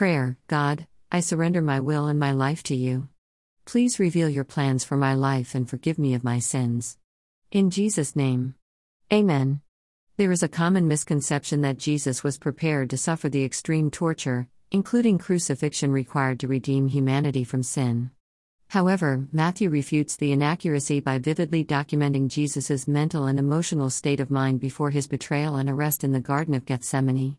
Prayer God, I surrender my will and my life to you. Please reveal your plans for my life and forgive me of my sins. In Jesus' name. Amen. There is a common misconception that Jesus was prepared to suffer the extreme torture, including crucifixion, required to redeem humanity from sin. However, Matthew refutes the inaccuracy by vividly documenting Jesus' mental and emotional state of mind before his betrayal and arrest in the Garden of Gethsemane.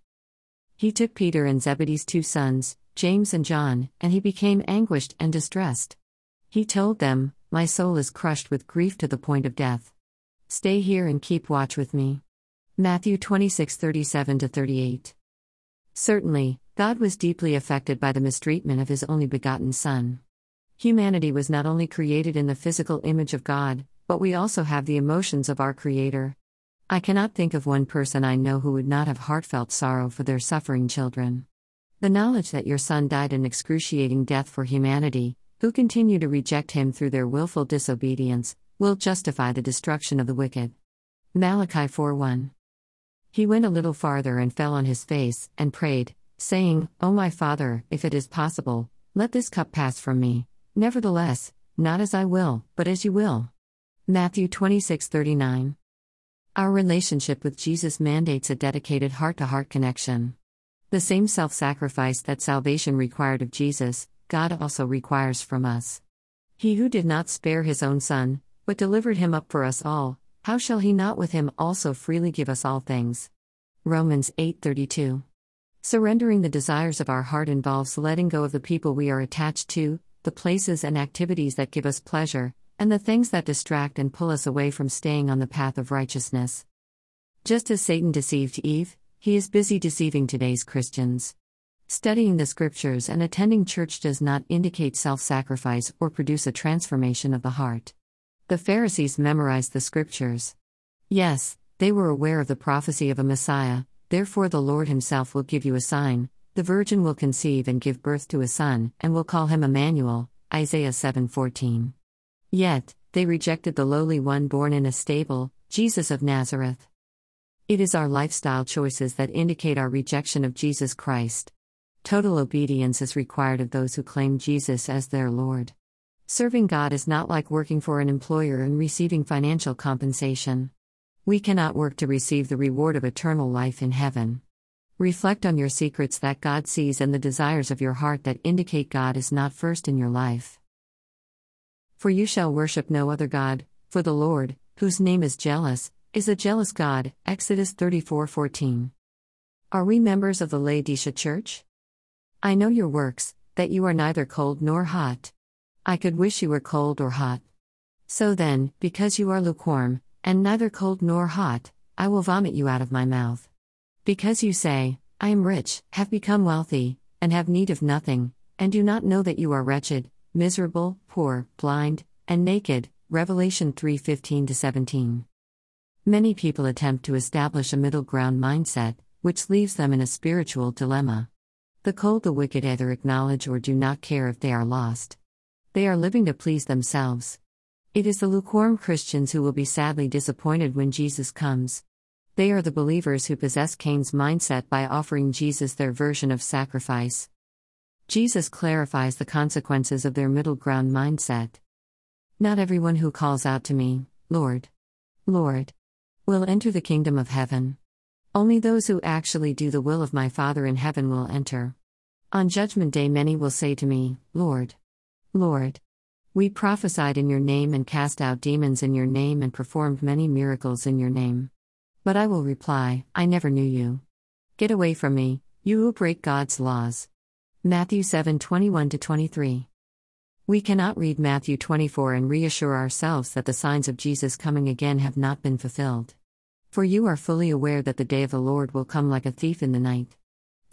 He took Peter and Zebedee's two sons, James and John, and he became anguished and distressed. He told them, My soul is crushed with grief to the point of death. Stay here and keep watch with me. Matthew 26 37 38. Certainly, God was deeply affected by the mistreatment of his only begotten Son. Humanity was not only created in the physical image of God, but we also have the emotions of our Creator. I cannot think of one person I know who would not have heartfelt sorrow for their suffering children. The knowledge that your Son died an excruciating death for humanity, who continue to reject Him through their willful disobedience, will justify the destruction of the wicked. Malachi 4 1. He went a little farther and fell on his face, and prayed, saying, O my Father, if it is possible, let this cup pass from me. Nevertheless, not as I will, but as you will. Matthew 26:39. Our relationship with Jesus mandates a dedicated heart-to-heart connection. The same self-sacrifice that salvation required of Jesus, God also requires from us. He who did not spare his own son, but delivered him up for us all, how shall he not with him also freely give us all things? Romans 8:32. Surrendering the desires of our heart involves letting go of the people we are attached to, the places and activities that give us pleasure, and the things that distract and pull us away from staying on the path of righteousness. Just as Satan deceived Eve, he is busy deceiving today's Christians. Studying the scriptures and attending church does not indicate self sacrifice or produce a transformation of the heart. The Pharisees memorized the scriptures. Yes, they were aware of the prophecy of a Messiah, therefore the Lord Himself will give you a sign the virgin will conceive and give birth to a son, and will call him Emmanuel. Isaiah 7:14. Yet, they rejected the lowly one born in a stable, Jesus of Nazareth. It is our lifestyle choices that indicate our rejection of Jesus Christ. Total obedience is required of those who claim Jesus as their Lord. Serving God is not like working for an employer and receiving financial compensation. We cannot work to receive the reward of eternal life in heaven. Reflect on your secrets that God sees and the desires of your heart that indicate God is not first in your life. For you shall worship no other God, for the Lord, whose name is jealous, is a jealous God. Exodus 34:14. Are we members of the Laodicea Church? I know your works, that you are neither cold nor hot. I could wish you were cold or hot. So then, because you are lukewarm, and neither cold nor hot, I will vomit you out of my mouth. Because you say, I am rich, have become wealthy, and have need of nothing, and do not know that you are wretched, miserable, poor, blind, and naked. Revelation 3:15 17. Many people attempt to establish a middle ground mindset, which leaves them in a spiritual dilemma. The cold the wicked either acknowledge or do not care if they are lost. They are living to please themselves. It is the lukewarm Christians who will be sadly disappointed when Jesus comes. They are the believers who possess Cain's mindset by offering Jesus their version of sacrifice. Jesus clarifies the consequences of their middle ground mindset. Not everyone who calls out to me, Lord, Lord, will enter the kingdom of heaven. Only those who actually do the will of my Father in heaven will enter. On Judgment Day, many will say to me, Lord, Lord, we prophesied in your name and cast out demons in your name and performed many miracles in your name. But I will reply, I never knew you. Get away from me, you who break God's laws. Matthew 7 21 23. We cannot read Matthew 24 and reassure ourselves that the signs of Jesus coming again have not been fulfilled. For you are fully aware that the day of the Lord will come like a thief in the night.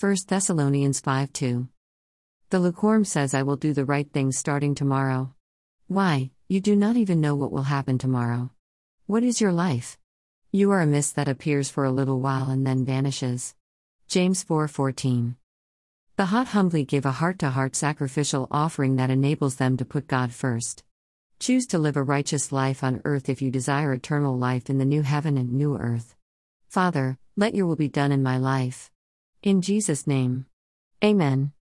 1 Thessalonians 5 2. The lukewarm says, I will do the right thing starting tomorrow. Why, you do not even know what will happen tomorrow. What is your life? You are a mist that appears for a little while and then vanishes. James 4:14. The hot humbly give a heart-to-heart sacrificial offering that enables them to put God first. Choose to live a righteous life on earth if you desire eternal life in the new heaven and new earth. Father, let your will be done in my life. In Jesus' name. Amen.